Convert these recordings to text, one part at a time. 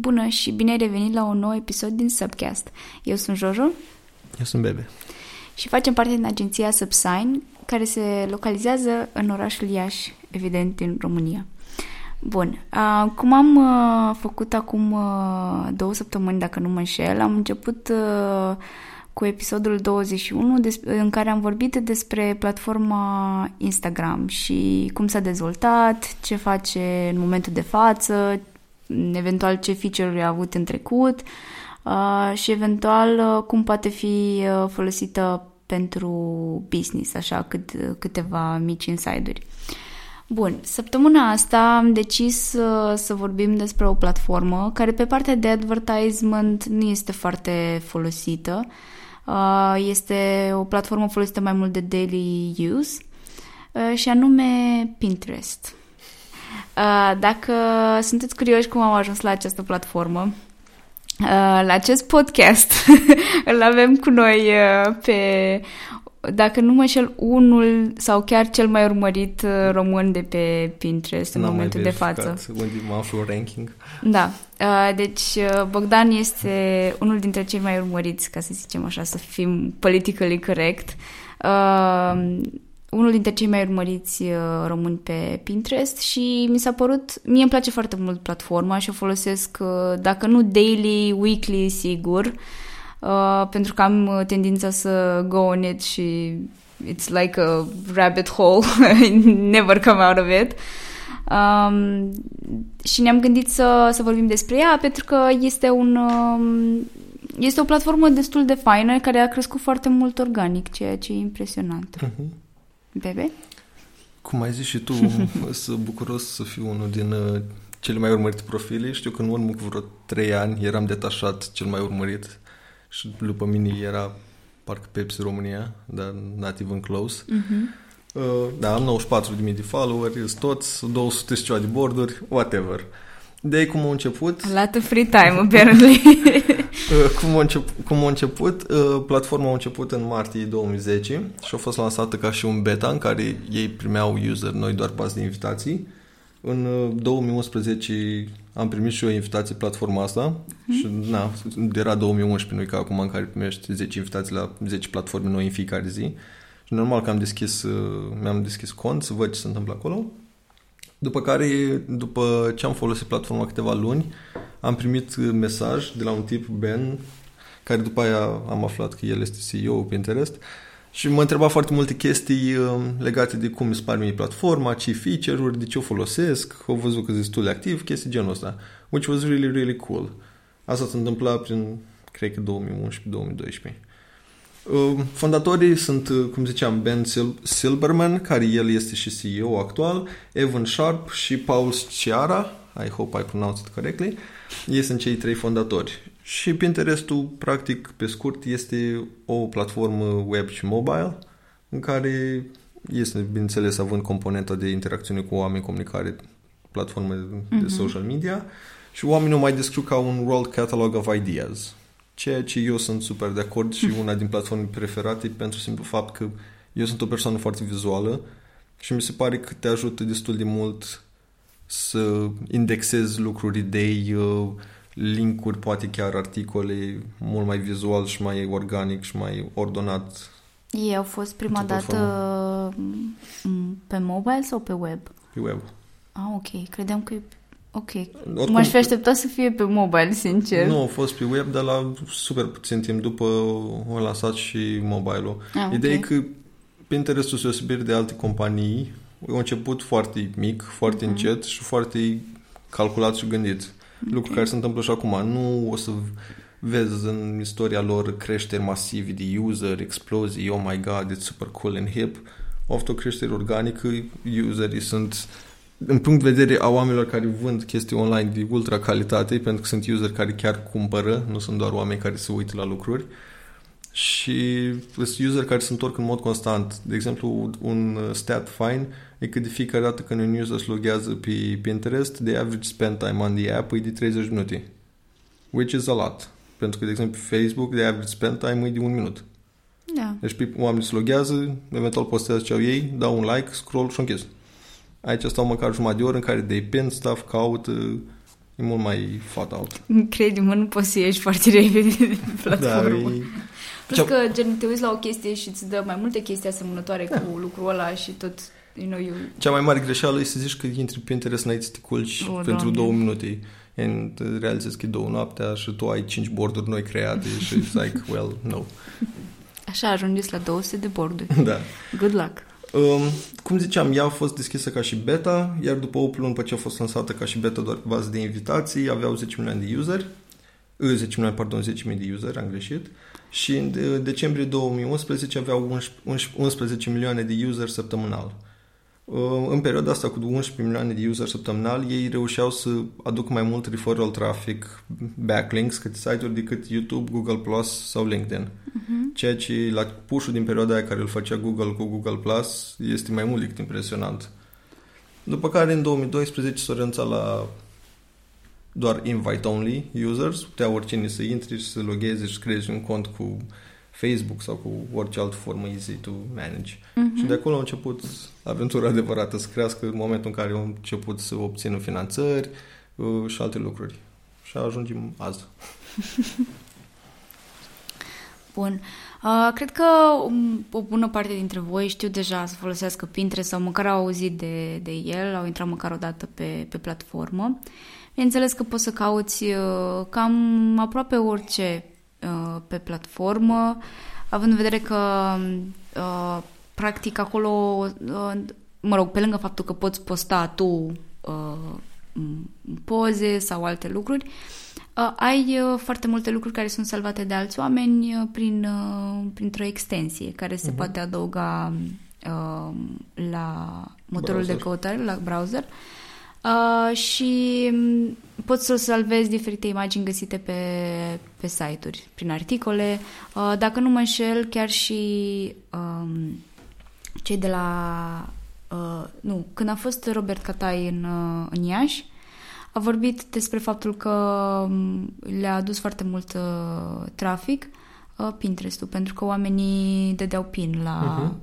Bună și bine ai revenit la un nou episod din Subcast. Eu sunt Jojo Eu sunt Bebe. și facem parte din agenția Subsign, care se localizează în orașul Iași, evident, din România. Bun, uh, cum am uh, făcut acum uh, două săptămâni, dacă nu mă înșel, am început uh, cu episodul 21 des- în care am vorbit despre platforma Instagram și cum s-a dezvoltat, ce face în momentul de față, eventual ce feature-uri a avut în trecut uh, și eventual uh, cum poate fi uh, folosită pentru business, așa cât, câteva mici insider-uri. Bun, săptămâna asta am decis uh, să vorbim despre o platformă care pe partea de advertisement nu este foarte folosită. Uh, este o platformă folosită mai mult de daily use uh, și anume Pinterest. Uh, Dacă sunteți curioși cum am ajuns la această platformă, uh, la acest podcast îl avem cu noi uh, pe, dacă nu mă înșel, unul sau chiar cel mai urmărit uh, român de pe Pinterest în N-am mai momentul de verificat față. Unde mă aflu în ranking. Da, uh, deci uh, Bogdan este unul dintre cei mai urmăriți, ca să zicem așa, să fim politically correct. Uh, unul dintre cei mai urmăriți uh, români pe Pinterest și mi s-a părut, mie îmi place foarte mult platforma și o folosesc, uh, dacă nu daily, weekly, sigur, uh, pentru că am uh, tendința să go on it și it's like a rabbit hole, I never come out of it. Um, și ne-am gândit să, să vorbim despre ea pentru că este un um, este o platformă destul de faină care a crescut foarte mult organic, ceea ce e impresionant. Mhm. Bebe? Cum ai zis și tu, sunt bucuros să fiu unul din uh, cele mai urmărite profile. Știu că în urmă cu vreo trei ani eram detașat cel mai urmărit și după mine era parcă Pepsi România, dar not even close. Uh-huh. Uh, da, am 94.000 de followeri, sunt toți, 200 și ceva de borduri, whatever. De aici cum a început, A lot of free time, apparently. Uh, Cum a, încep, cum a început, uh, platforma a început în martie 2010 și a fost lansată ca și un beta în care ei primeau user noi doar bați de invitații. În uh, 2011 am primit și eu invitație platforma asta și na, era 2011, nu e ca acum în care primești 10 invitații la 10 platforme noi în fiecare zi. Și normal că am deschis, uh, mi-am deschis cont să văd ce se întâmplă acolo. După care, după ce am folosit platforma câteva luni, am primit uh, mesaj de la un tip, Ben, care după aia am aflat că el este CEO Pinterest și mă întreba foarte multe chestii uh, legate de cum îmi spar mie platforma, ce feature-uri, de ce o folosesc, au văzut că sunt destul de activ, chestii genul ăsta, which was really, really cool. Asta s-a întâmplat prin, cred că 2011-2012. Uh, Fondatorii sunt, uh, cum ziceam, Ben Sil- Silberman, care el este și CEO actual, Evan Sharp și Paul Sciara, I hope I pronounced it correctly, ei sunt cei trei fondatori. Și Pinterestul, practic, pe scurt, este o platformă web și mobile, în care este, bineînțeles, având componenta de interacțiune cu oameni, comunicare, platformă de Mhm. social media, și oamenii o mai descriu ca un world catalog of ideas. Ceea ce eu sunt super de acord și una din platformele preferate pentru simplu fapt că eu sunt o persoană foarte vizuală și mi se pare că te ajută destul de mult să indexezi lucruri, idei, uh, linkuri, poate chiar articole mult mai vizual și mai organic și mai ordonat Ei au fost prima Într-o dată m, pe mobile sau pe web? pe web. Ah, ok. Credeam că e... Ok. Oricum, M-aș fi așteptat să fie pe mobile, sincer. Nu, a fost pe web, dar la super puțin timp după a lansat și mobile-ul. Ah, Ideea e ok. că Pinterest-ul se osebire de alte companii. A început foarte mic, foarte Mhm. încet și foarte calculat și gândit. Lucru care se întâmplă și acum. Nu o să vezi în istoria lor creșteri masive de user, explozii, oh my god, it's super cool and hip. Au avut o creștere organică, userii sunt în punct de vedere a oamenilor care vând chestii online de ultra calitate, pentru că sunt user care chiar cumpără, nu sunt doar oameni care se uită la lucruri. Și sunt user care se întorc în mod constant. De exemplu, un uh, stat fine e că de fiecare dată când un user se loghează pe Pinterest, the average spend time on the app e de 30 minute. Which is a lot. Pentru că, de exemplu, pe Facebook, the average spend time e de un minut. Da. Deci pe oamenii se loghează, eventual postează ce au ei, dau un like, scroll și închis. Aici stau măcar jumătate de oră în care they pin stuff, caută E mult mai fat out. Crede-mă, nu poți să ieși foarte repede de platformă. Da, e... Plus că, gen, te uiți la o chestie și îți dă mai multe chestii asemănătoare cu lucrul ăla și tot, you know, you... Cea mai mare greșeală e să zici că intri pe Pinterest înainte să te culci O, pentru Doamne. două minute. And realizezi că e două noaptea și tu ai cinci borduri noi create și it's like, well, no. Așa ajungeți la 200 de borduri. Da. Good luck! Um, cum ziceam, ea a fost deschisă ca și beta, iar după 8 luni, după ce a fost lansată ca și beta doar pe bază de invitații, aveau 10 milioane de useri, uh, 10 milioane, pardon, 10.000 de useri, am greșit, și în de- decembrie 2011 aveau 11, 11 milioane de useri săptămânal. Uh, În perioada asta cu 11 milioane de useri săptămânal, ei reușeau să aducă mai mult referral traffic, backlinks, către site-uri decât YouTube, Google Plus sau LinkedIn. Ceea ce la push din perioada aia care îl făcea Google cu Google Plus este mai mult decât impresionant. După care în 2012 s-a renunțat la doar invite-only users, putea oricine să intre și să logheze și să creeze un cont cu Facebook sau cu orice altă formă easy to manage. Și de acolo a început aventura adevărată să crească în momentul în care au început să obțină finanțări uh, și alte lucruri. Și ajungem azi. Bun. Uh, cred că um, o bună parte dintre voi știu deja să folosească Pinterest sau măcar au auzit de, de el, au intrat măcar o dată pe, pe platformă. Bineînțeles că poți să cauți uh, cam aproape orice uh, pe platformă, având în vedere că uh, practic acolo, uh, mă rog, pe lângă faptul că poți posta tu uh, m- poze sau alte lucruri, uh, ai uh, foarte multe lucruri care sunt salvate de alți oameni uh, prin, uh, printr-o extensie care se Mhm. poate adăuga uh, la motorul Browser. de căutare, la browser. Uh, și m, poți să salvezi diferite imagini găsite pe, pe site-uri, prin articole. Uh, dacă nu mă înșel, chiar și um, cei de la... Uh, nu, când a fost Robert Catai în, uh, în Iași, a vorbit despre faptul că um, le-a adus foarte mult uh, trafic uh, Pinterest-ul, pentru că oamenii dădeau pin la, Mhm.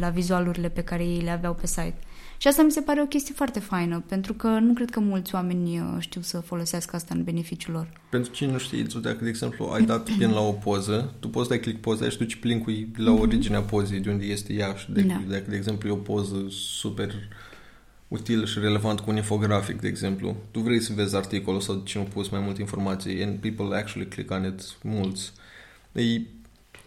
la vizualurile pe care ei le aveau pe site. Și asta mi se pare o chestie foarte faină, pentru că nu cred că mulți oameni uh, știu să folosească asta în beneficiul lor. Pentru cine nu știe, tu dacă, de exemplu, ai dat pin la o poză, tu poți dai click poza și duci linkul la originea pozei de unde este ea și de, Da. dacă, de exemplu, e o poză super utilă și relevant cu un infografic, de exemplu, tu vrei să vezi articolul sau cine a pus mai multe informații and people actually click on it, mulți. E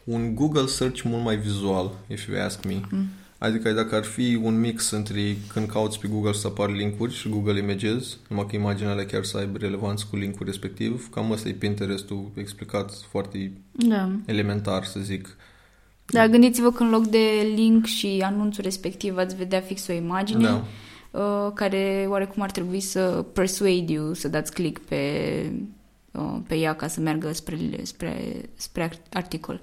un Google search mult mai vizual, if you ask me. Mm. Adică dacă ar fi un mix între când cauți pe Google să apar linkuri și Google Images, numai că imaginele chiar să aibă relevanță cu linkul respectiv, cam ăsta e Pinterest-ul explicat foarte Da. elementar, să zic. Dar gândiți-vă că în loc de link și anunțul respectiv ați vedea fix o imagine Da. uh, care oarecum ar trebui să persuade you să dați click pe, uh, pe ea ca să meargă spre, spre, spre articol.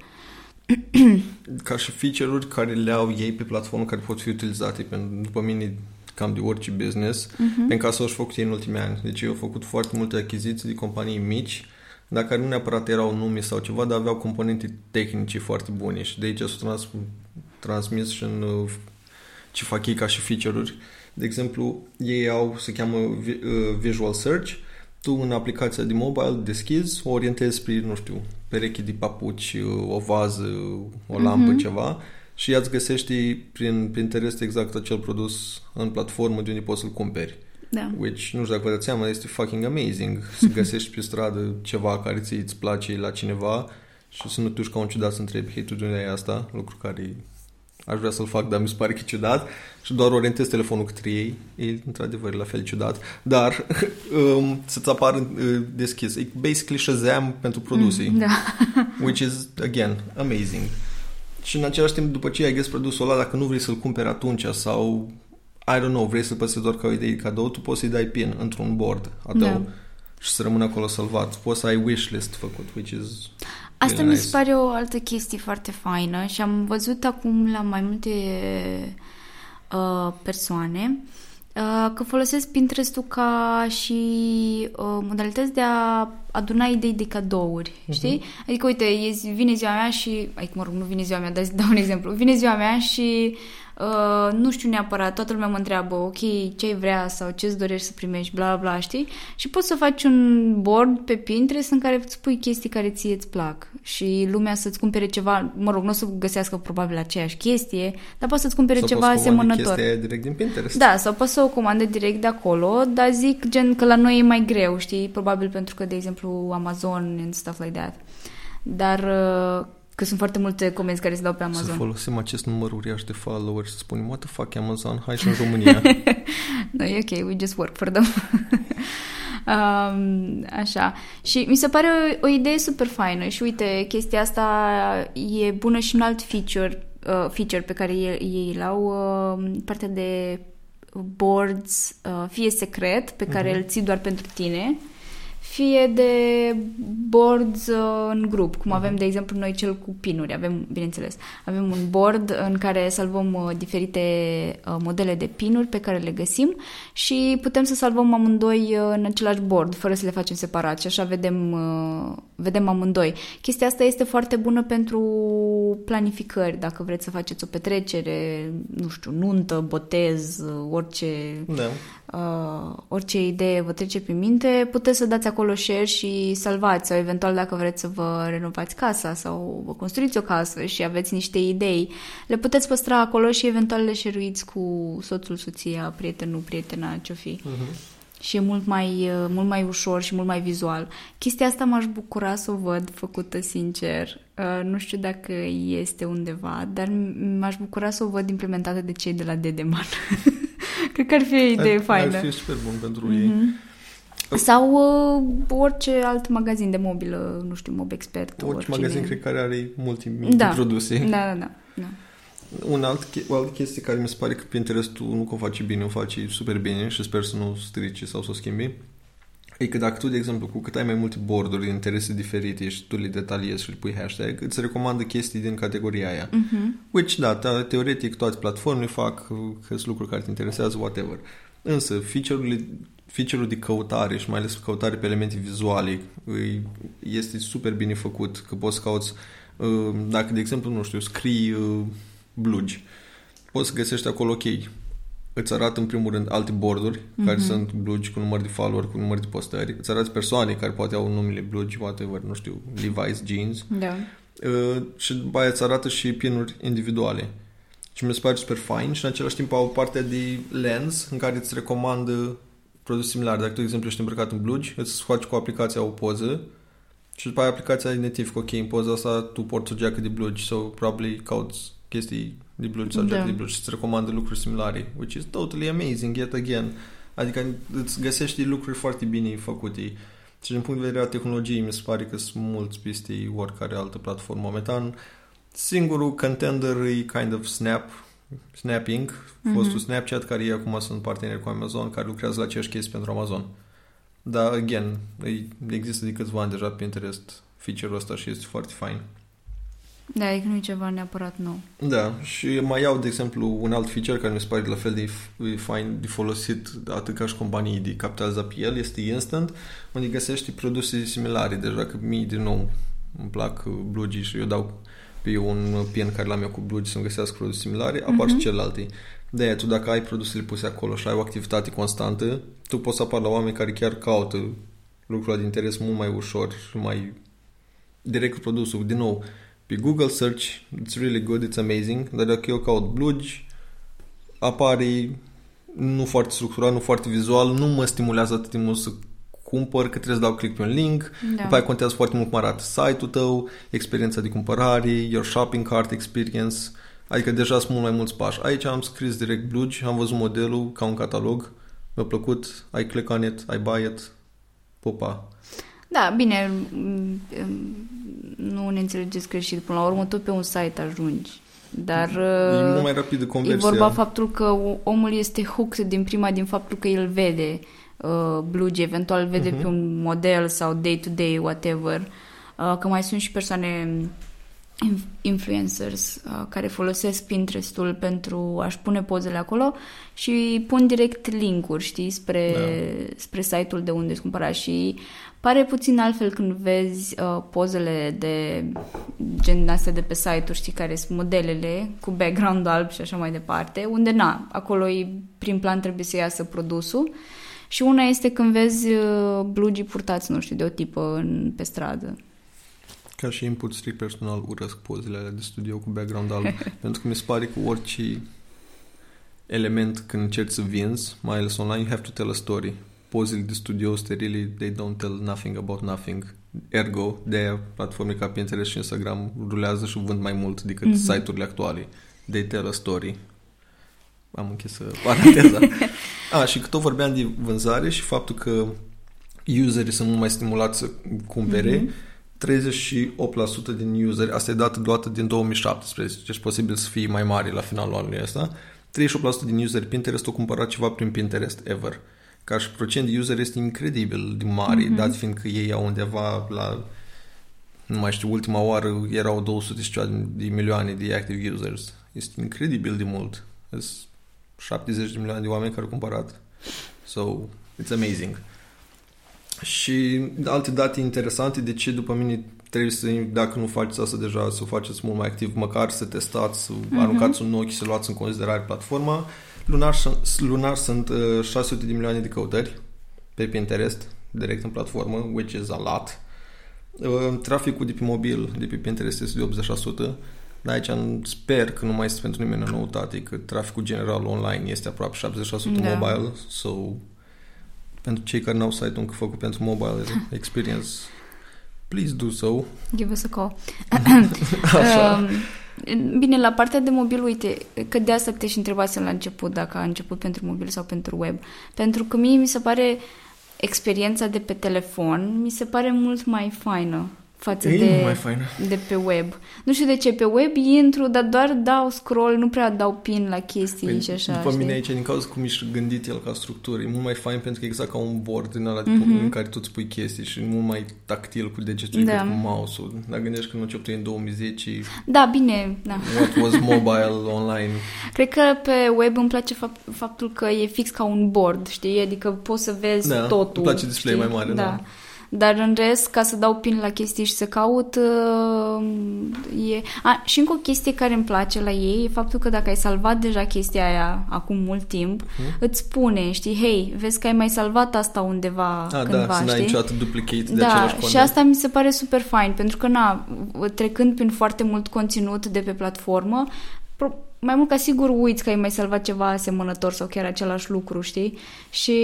Ca și feature-uri care le au ei pe platformă care pot fi utilizate pentru, după mine, cam de orice business, Uh-huh. pentru ca să o făcut ei în ultimii ani. Deci eu au făcut foarte multe achiziții de companii mici, dar care nu neapărat erau nume sau ceva, dar aveau componente tehnice foarte bune și de aici s-au trans, transmis și în uh, ce fac ei ca și feature-uri. De exemplu, ei au, se cheamă vi- uh, Visual Search, tu în aplicația de mobile deschizi, o orientezi spre, nu știu, pereche de papuci, uh, o vază, o lampă, Mhm. ceva și ea îți găsești prin Pinterest exact acel produs în platformă de unde poți să-l cumperi. Da. Which, nu știu dacă vă dați seama, este fucking amazing să găsești pe stradă ceva care ți îți place la cineva și să nu te duci ca un ciudat să întrebi, hei, tu de unde ai asta? Lucru care aș vrea să-l fac, dar mi se pare că e ciudat și doar orientez telefonul către ei. E într-adevăr la fel ciudat, dar um, să-ți apară uh, deschis. E basically Shazam pentru produse, Da. which is, again, amazing. Și în același timp, după ce ai găsit produsul ăla, dacă nu vrei să-l cumperi atunci sau I don't know, vrei să-l păstrezi doar ca o idee de cadou, tu poți să-i dai pin într-un board a tău Da. și să rămână acolo salvat. Poți să ai wishlist făcut, which is Asta really mi nice. se pare o altă chestie foarte faină și am văzut acum la mai multe uh, persoane uh, că folosesc Pinterest-ul ca și uh, modalități de a aduna idei de cadouri, știi? Adică, uite, e zi- vine ziua mea și... Adică, mă rog, nu vine ziua mea, dar îți dau un exemplu. Vine ziua mea și Uh, nu știu neapărat, toată lumea mă întreabă, ok, ce vrea sau ce-ți dorești să primești, bla bla, știi? Și poți să faci un board pe Pinterest în care îți pui chestii care ție îți plac și lumea să-ți cumpere ceva, mă rog, nu o să găsească probabil aceeași chestie, dar poți să-ți cumpere Sau ceva poți comanda asemănător. chestia aia direct din Pinterest. Da, sau poți să o comandă direct de acolo, dar zic gen că la noi e mai greu, știi? Probabil pentru că, de exemplu, Amazon and stuff like that. Dar uh, că sunt foarte multe comenzi care se dau pe Să Amazon. folosim acest număr uriaș de followers și să spunem, what the fuck, Amazon, hai și în România. no, e ok, we just work for them. um, așa. Și mi se pare o, o idee super faină și uite, chestia asta e bună și un alt feature, uh, feature pe care ei, ei îl au, uh, partea de boards, uh, fie secret, pe care Mhm. îl ții doar pentru tine, fie de boards uh, în grup, cum avem, de exemplu, noi cel cu pinuri, avem, bineînțeles, avem un board în care salvăm uh, diferite uh, modele de pinuri pe care le găsim și putem să salvăm amândoi uh, în același board, fără să le facem separat și așa vedem, uh, vedem amândoi. Chestia asta este foarte bună pentru planificări, dacă vreți să faceți o petrecere, nu știu, nuntă, botez, uh, orice da. Uh, orice idee vă trece prin minte, puteți să dați acolo share și salvați sau eventual dacă vreți să vă renovați casa sau vă construiți o casă și aveți niște idei, le puteți păstra acolo și eventual le share cu soțul, soția, prietenul, prietena, ce-o fi. Uh-huh. Și e mult mai, uh, mult mai ușor și mult mai vizual. Chestia asta m-aș bucura să o văd făcută sincer. Uh, nu știu dacă este undeva, dar m- m-aș bucura să o văd implementată de cei de la Dedeman. Cred că ar fi o idee ar, faină. Ar fi super bun pentru ei. Mhm. Sau uh, orice alt magazin de mobilă, nu știu, Mob Expert. Orice oricine. magazin cred că are multe Da. produse. Da, da, da. da. Un alt, che- o altă chestie care mi se pare că Pinterest-ul nu că o face bine, o face super bine și sper să nu strice sau să o schimbi. E că dacă tu, de exemplu, cu cât ai mai multe borduri de interese diferite și tu le detaliezi și le pui hashtag, îți recomandă chestii din categoria aia. Mhm. Which, da, te- teoretic toate platformele fac, că sunt lucruri care te interesează, whatever. Însă, feature-urile feature-ul de căutare și mai ales căutare pe elemente vizuale îi- este super bine făcut, că poți să cauți uh, dacă, de exemplu, nu știu, scrii uh, blugi, poți să găsești acolo, ok, îți arată în primul rând alte borduri mm-hmm. care sunt blugi cu număr de follower, cu număr de postări, îți arată persoane care poate au numele blugi, whatever, nu știu, Levi's Jeans, Da. Uh, și după aia îți arată și pinuri individuale. Și mi se pare super fain și în același timp au partea de lens în care îți recomandă produse similare. Dacă tu, de exemplu, ești îmbrăcat în blugi, îți faci cu aplicația o poză și după aia aplicația identifică, ok, în poza asta tu porți o geacă de blugi sau probably cauți chestii de blugi sau Da. geacă de blugi și îți recomandă lucruri similare, which is totally amazing, yet again. Adică îți găsești lucruri foarte bine făcute. Și din punct de vedere al tehnologiei, mi se pare că sunt mulți peste oricare altă platformă momentan. Singurul contender e kind of Snap, Snapping, fostul Mhm. Snapchat, care ei acum sunt parteneri cu Amazon, care lucrează la aceeași chestii pentru Amazon. Dar, again, e- există de câțiva ani deja Pinterest feature-ul ăsta și este foarte fain. Da, e că nu e ceva neapărat nou. Da, și mai iau, de exemplu, un alt feature care mi se pare la fel de f- fain de folosit atât ca și companii de capitalizat pe el, este Instant, unde găsești produse similare. Deci dacă mie, din nou, îmi plac uh, blugii și eu dau pe un pin care l-am eu cu blugi să-mi găsească produse similare, apar și Mhm. celelalte. de aia tu dacă ai produsele puse acolo și ai o activitate constantă, tu poți să apar la oameni care chiar caută lucrurile de interes mult mai ușor și mai direct cu produsul. Din nou, pe Google Search, it's really good, it's amazing, dar dacă eu caut blugi, apare nu foarte structurat, nu foarte vizual, nu mă stimulează atât de mult să cumpăr, că trebuie să dau click pe un link, Da. după aia contează foarte mult cum arată site-ul tău, experiența de cumpărare, your shopping cart experience, adică deja sunt mult mai mulți pași. Aici am scris direct blugi, am văzut modelul ca un catalog, mi-a plăcut, I click on it, I buy it, pupa. Da, bine, m- m- nu ne înțelegeți greșit. Până la urmă, tot pe un site ajungi. Dar E uh, mult mai rapid de e conversia. vorba faptul că o- omul este hooked din prima din faptul că el vede uh, blugi, eventual vede Mhm. pe un model sau day-to-day, whatever. Uh, că mai sunt și persoane influencers uh, care folosesc Pinterestul pentru a-și pune pozele acolo și pun direct linkuri, știi, spre, da. spre site-ul de unde îți cumpăra și pare puțin altfel când vezi uh, pozele de gen astea de pe site-uri, știi, care sunt modelele cu background alb și așa mai departe, unde na, acolo e, prin plan trebuie să iasă produsul și una este când vezi uh, blugii purtați, nu știu, de o tipă în, pe stradă. Ca și input strict personal, urăsc pozele alea de studio cu background alb, pentru că mi se pare că orice element când încerci să vinzi, mai ales online, you have to tell a story. Pozele de studio really, they don't tell nothing about nothing. Ergo, de aia platforme ca Pinterest și Instagram rulează și vând mai mult decât mm-hmm. site-urile actuale. They tell a story. Am închis paranteza. a, și că tot vorbeam de vânzare și faptul că userii sunt mult mai stimulați să cumpere, mm-hmm 38% din useri, asta e dată luată din 2017, deci posibil să fie mai mari la finalul anului ăsta, 38% din useri Pinterest au cumpărat ceva prin Pinterest ever. Ca și procent de user este incredibil de mare, mm-hmm. dat fiind că ei au undeva la nu mai știu, ultima oară erau 200 și ceva de milioane de active users. Este incredibil de mult. Sunt 70 de milioane de oameni care au cumpărat. So, it's amazing. Și alte date interesante de ce după mine trebuie să, dacă nu faceți asta deja, să o faceți mult mai activ, măcar să testați, să uh-huh. aruncați un ochi, să luați în considerare platforma. Lunar, lunar sunt uh, 600 de milioane de căutări pe Pinterest, direct în platformă, which is a lot. Uh, traficul de pe mobil, de pe Pinterest este de 80%, dar aici sper că nu mai este pentru nimeni o noutate, că traficul general online este aproape 70% da. mobile, so pentru cei care n-au site-ul încă făcut pentru mobile experience, please do so. Give us a call. um, bine, la partea de mobil, uite, că de asta te și întrebasem la început dacă a început pentru mobil sau pentru web. Pentru că mie mi se pare experiența de pe telefon, mi se pare mult mai faină față e de, mai faină. de pe web. Nu știu de ce, pe web intru, dar doar dau scroll, nu prea dau pin la chestii păi, și așa. După știi? mine aici, din cauza cum ești gândit el ca structură, e mult mai fain pentru că e exact ca un board din ăla mm-hmm. în care tu îți pui chestii și e mult mai tactil cu degetul da. cu mouse-ul. Dar gândești că nu început în 2010 Da, bine, da. What was mobile online? Cred că pe web îmi place fapt, faptul că e fix ca un board, știi? Adică poți să vezi da, totul. Îmi place display știi? mai mare, da. da. Dar în rest, ca să dau pin la chestii și să caut, uh, e... A, și încă o chestie care îmi place la ei e faptul că dacă ai salvat deja chestia aia acum mult timp, uh-huh. îți spune, știi, hei, vezi că ai mai salvat asta undeva A, cândva, da, să n-ai niciodată duplicate de da, același și asta mi se pare super fain, pentru că, na, trecând prin foarte mult conținut de pe platformă, mai mult ca sigur uiți că ai mai salvat ceva asemănător sau chiar același lucru, știi? Și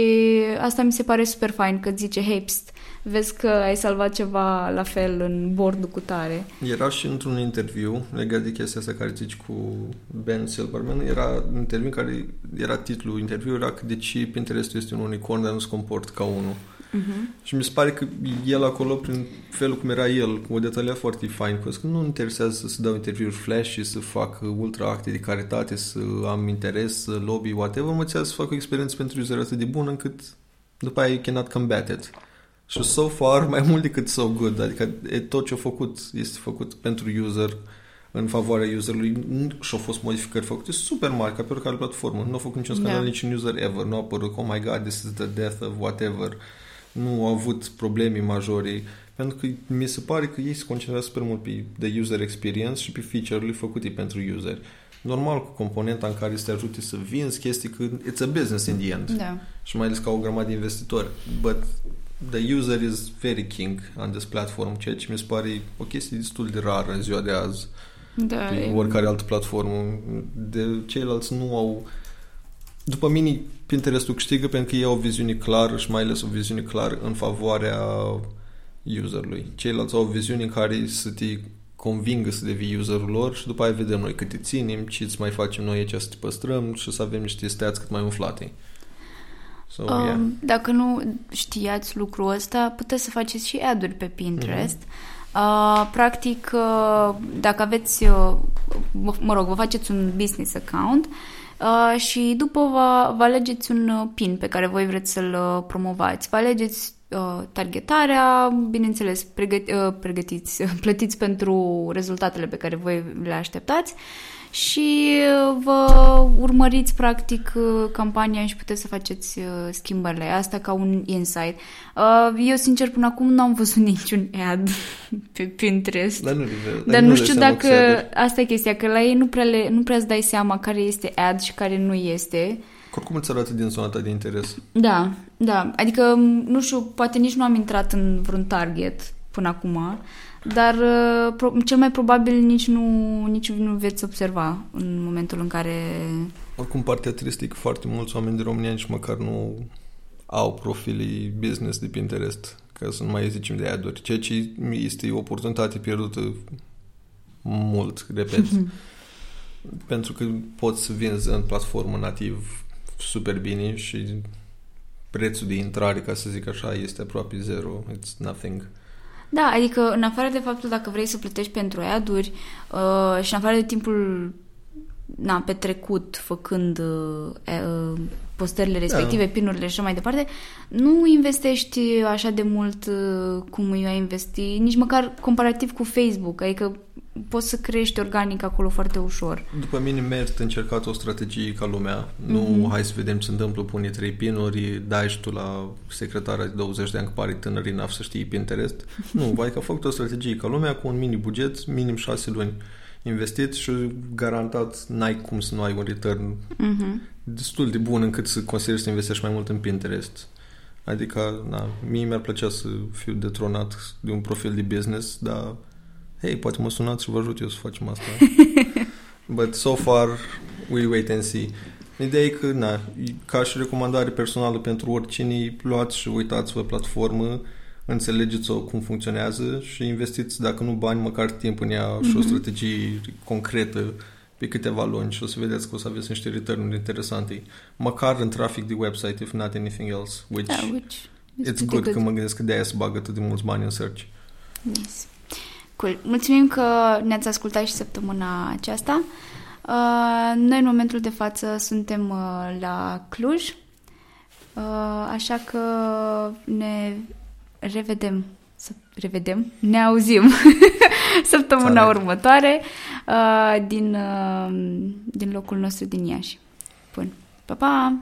asta mi se pare super fain, că zice, hei, pst, vezi că ai salvat ceva la fel în bordul cu tare. Era și într-un interviu legat de chestia asta care zici cu Ben Silverman, era un interviu care era titlul interviu era că de ce Pinterest este un unicorn, dar nu se comport ca unul. Uh-huh. Și mi se pare că el acolo, prin felul cum era el, cu o detalia foarte fain, că nu interesează să dau interviuri flash și să fac ultra acte de caritate, să am interes, să lobby, whatever, mă să fac o experiență pentru user atât de bună încât după aia you cannot combat it. Și so far, mai mult decât so good, adică tot ce a făcut este făcut pentru user, în favoarea userului și au fost modificări făcute super mari, ca pe oricare platformă. Nu a făcut niciun scandal, yeah. niciun user ever. Nu a apărut, oh my god, this is the death of whatever. Nu au avut probleme majore. Pentru că mi se pare că ei se concentrează super mult pe the user experience și pe feature-urile făcute pentru user. Normal cu componenta în care să te ajute să vinzi chestii, că it's a business in the end. Da. Și mai ales ca o grămadă de investitori. But the user is very king on this platform, ceea ce mi se pare o chestie destul de rară în ziua de azi. Da, pe e... oricare altă platformă. De ceilalți nu au... După mine, Pinterest-ul câștigă pentru că ei au o viziune clară și mai ales o viziune clară în favoarea userului. Ceilalți au o viziune în care să te convingă să devii userul lor și după aia vedem noi cât te ținem, ce îți mai facem noi aici să te păstrăm și să avem niște stats cât mai umflate. So, um, yeah. Dacă nu știați lucrul ăsta, puteți să faceți și ad-uri pe Pinterest. Mm-hmm. Uh, practic, uh, dacă aveți, uh, mă rog, vă faceți un business account uh, și după vă, vă alegeți un uh, pin pe care voi vreți să-l uh, promovați. Vă alegeți uh, targetarea, bineînțeles, pregăti, uh, pregătiți, plătiți pentru rezultatele pe care voi le așteptați și uh, vă urmăriți practic uh, campania și puteți să faceți uh, schimbările. Asta ca un insight. Eu, sincer, până acum nu am văzut niciun ad pe Pinterest. Dar nu, Dar nu, nu știu dacă... Asta e chestia, că la ei nu prea, le, nu prea îți dai seama care este ad și care nu este. Oricum îți arată din zona ta de interes. Da, da. Adică, nu știu, poate nici nu am intrat în vreun target până acum, dar uh, cel mai probabil nici nu, nici nu veți observa în momentul în care... Oricum, partea tristă că foarte mulți oameni din România nici măcar nu au profilii business de Pinterest, ca să nu mai zicem de ad ceea ce este o oportunitate pierdută mult, repet. pentru că poți să vinzi în platformă nativ super bine și prețul de intrare, ca să zic așa, este aproape zero. It's nothing. Da, adică în afară de faptul dacă vrei să plătești pentru aduri uh, și în afară de timpul na, petrecut făcând uh, uh, postările respective, da. pinurile și așa mai departe, nu investești așa de mult uh, cum eu ai investi, nici măcar comparativ cu Facebook, adică poți să crești organic acolo foarte ușor. După mine merit încercat o strategie ca lumea. Mm-hmm. Nu mhm. hai să vedem ce se întâmplă, pune trei pinuri, dai și tu la secretara de 20 de ani că pare tânăr n să știi Pinterest. nu, vai că a făcut o strategie ca lumea cu un mini buget, minim 6 luni investit și garantat n-ai cum să nu ai un return mm-hmm. destul de bun încât să consideri să investești mai mult în Pinterest. Adică, na, mie mi-ar plăcea să fiu detronat de un profil de business, dar hei, poate mă sunați și vă ajut eu să facem asta. But so far, we wait and see. Ideea e că, na, ca și recomandare personală pentru oricine, luați și uitați-vă platformă, înțelegeți-o cum funcționează și investiți, dacă nu bani, măcar timp în ea mm-hmm. și o mhm. strategie concretă pe câteva luni și o să vedeți că o să aveți niște return interesante. Măcar în trafic de website, if not anything else, which, yeah, which it's good, good că mă gândesc că de-aia se bagă atât de mulți bani în search. Yes. Cool. Mulțumim că ne-ați ascultat și săptămâna aceasta. Uh, noi în momentul de față suntem uh, la Cluj, uh, așa că ne revedem, să revedem, ne auzim săptămâna Țare. următoare din, din locul nostru din Iași. Bun. Pa, pa!